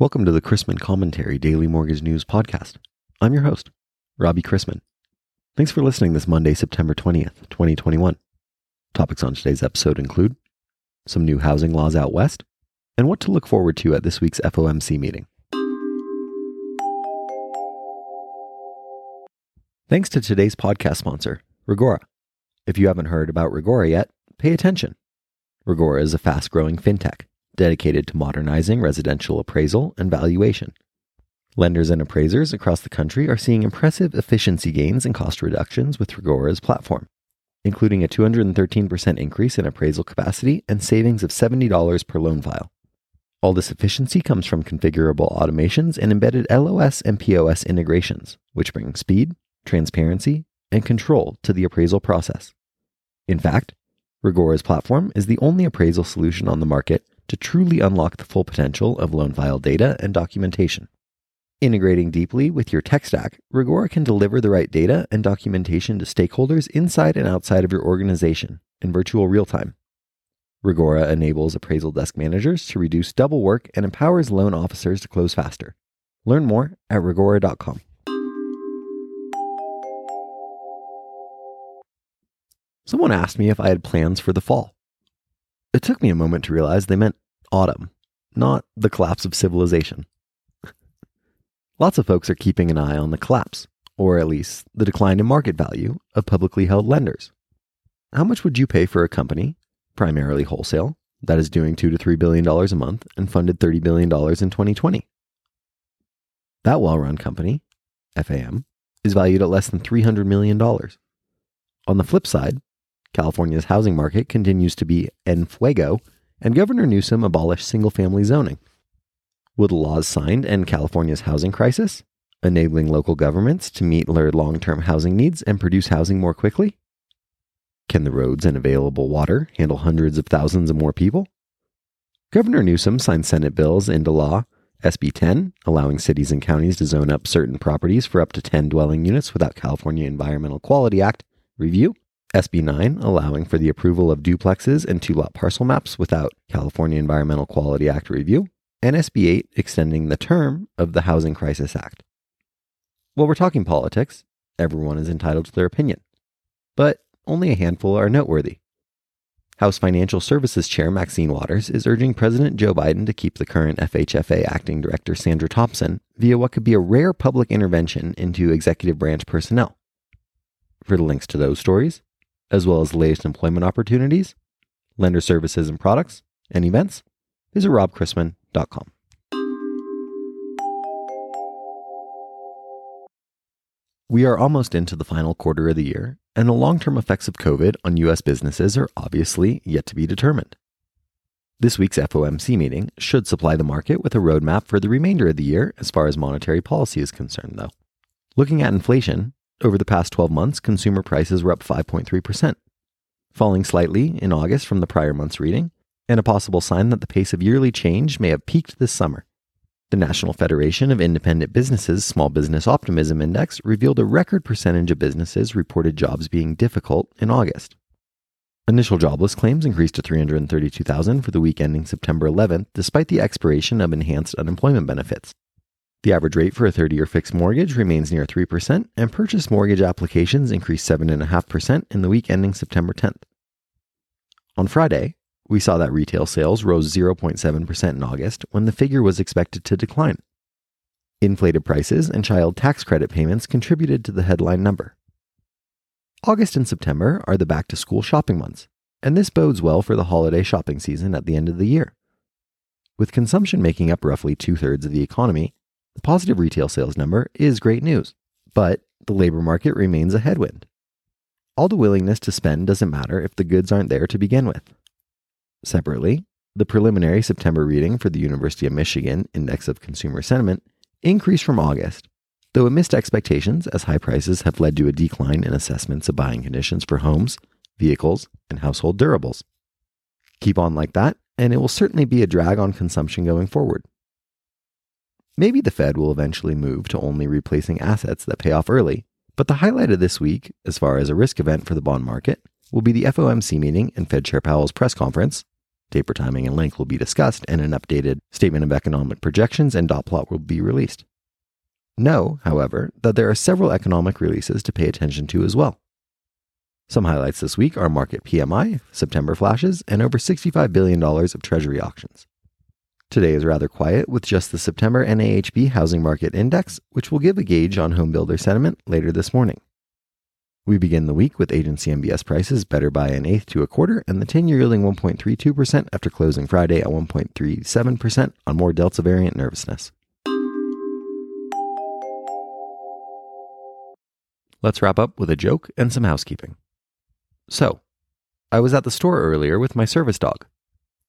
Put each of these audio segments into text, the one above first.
Welcome to the Chrisman Commentary Daily Mortgage News Podcast. I'm your host, Robbie Chrisman. Thanks for listening this Monday, September 20th, 2021. Topics on today's episode include some new housing laws out west and what to look forward to at this week's FOMC meeting. Thanks to today's podcast sponsor, Reggora. If you haven't heard about Reggora yet, pay attention. Reggora is a fast growing fintech dedicated to modernizing residential appraisal and valuation. Lenders and appraisers across the country are seeing impressive efficiency gains and cost reductions with Reggora's platform, including a 213% increase in appraisal capacity and savings of $70 per loan file. All this efficiency comes from configurable automations and embedded LOS and POS integrations, which bring speed, transparency, and control to the appraisal process. In fact, Reggora's platform is the only appraisal solution on the market to truly unlock the full potential of loan file data and documentation. Integrating deeply with your tech stack, Reggora can deliver the right data and documentation to stakeholders inside and outside of your organization in virtual real time. Reggora enables appraisal desk managers to reduce double work and empowers loan officers to close faster. Learn more at reggora.com. Someone asked me if I had plans for the fall. It took me a moment to realize they meant autumn, not the collapse of civilization. Lots of folks are keeping an eye on the collapse, or at least the decline in market value of publicly held lenders. How much would you pay for a company, primarily wholesale, that is doing 2 to 3 billion dollars a month and funded 30 billion dollars in 2020? That well-run company, FAM, is valued at less than 300 million dollars. On the flip side, California's housing market continues to be en fuego, and Governor Newsom abolished single family zoning. The laws signed end California's housing crisis, enabling local governments to meet their long term housing needs and produce housing more quickly? Can the roads and available water handle hundreds of thousands of more people? Governor Newsom signed Senate bills into law SB 10, allowing cities and counties to zone up certain properties for up to 10 dwelling units without California Environmental Quality Act review, SB 9, allowing for the approval of duplexes and two lot parcel maps without California Environmental Quality Act review, and SB 8, extending the term of the Housing Crisis Act. While we're talking politics, everyone is entitled to their opinion, but only a handful are noteworthy. House Financial Services Chair Maxine Waters is urging President Joe Biden to keep the current FHFA acting director Sandra Thompson via what could be a rare public intervention into executive branch personnel. For the links to those stories, as well as latest employment opportunities, lender services and products, and events, visit robchrisman.com. We are almost into the final quarter of the year, and the long term effects of COVID on U.S. businesses are obviously yet to be determined. This week's FOMC meeting should supply the market with a roadmap for the remainder of the year as far as monetary policy is concerned, though. Looking at inflation, over the past 12 months, consumer prices were up 5.3%, falling slightly in August from the prior month's reading, and a possible sign that the pace of yearly change may have peaked this summer. The National Federation of Independent Businesses Small Business Optimism Index revealed a record percentage of businesses reported jobs being difficult in August. Initial jobless claims increased to 332,000 for the week ending September 11th, despite the expiration of enhanced unemployment benefits. The average rate for a 30 year fixed mortgage remains near 3%, and purchase mortgage applications increased 7.5% in the week ending September 10th. On Friday, we saw that retail sales rose 0.7% in August when the figure was expected to decline. Inflated prices and child tax credit payments contributed to the headline number. August and September are the back to school shopping months, and this bodes well for the holiday shopping season at the end of the year. With consumption making up roughly two thirds of the economy, the positive retail sales number is great news, but the labor market remains a headwind. All the willingness to spend doesn't matter if the goods aren't there to begin with. Separately, the preliminary September reading for the University of Michigan Index of Consumer Sentiment increased from August, though it missed expectations as high prices have led to a decline in assessments of buying conditions for homes, vehicles, and household durables. Keep on like that, and it will certainly be a drag on consumption going forward. Maybe the Fed will eventually move to only replacing assets that pay off early, but the highlight of this week, as far as a risk event for the bond market, will be the FOMC meeting and Fed Chair Powell's press conference, Taper timing and length will be discussed, and an updated statement of economic projections and dot plot will be released. Know, however, that there are several economic releases to pay attention to as well. Some highlights this week are Markit PMI, September flashes, and over $65 billion of Treasury auctions. Today is rather quiet with just the September NAHB Housing Market Index, which will give a gauge on homebuilder sentiment later this morning. We begin the week with agency MBS prices better by an eighth to a quarter, and the 10 year yielding 1.32% after closing Friday at 1.37% on more Delta variant nervousness. Let's wrap up with a joke and some housekeeping. So, I was at the store earlier with my service dog.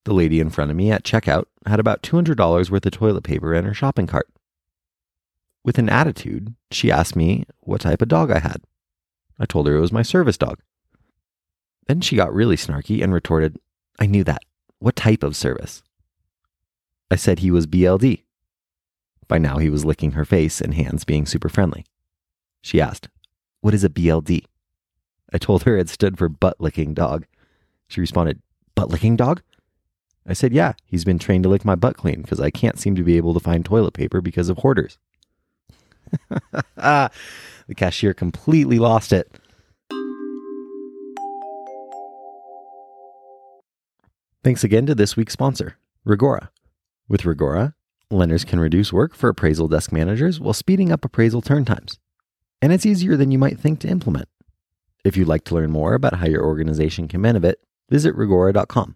The lady in front of me at checkout had about $200 worth of toilet paper in her shopping cart. With an attitude, she asked me what type of dog I had. I told her it was my service dog. Then she got really snarky and retorted, I knew that. What type of service? I said he was BLD. By now, he was licking her face and hands, being super friendly. She asked, What is a BLD? I told her it stood for butt licking dog. She responded, Butt licking dog? I said, Yeah, he's been trained to lick my butt clean because I can't seem to be able to find toilet paper because of hoarders. the cashier completely lost it. Thanks again to this week's sponsor, Reggora. With Reggora, lenders can reduce work for appraisal desk managers while speeding up appraisal turn times. And it's easier than you might think to implement. If you'd like to learn more about how your organization can benefit, visit reggora.com.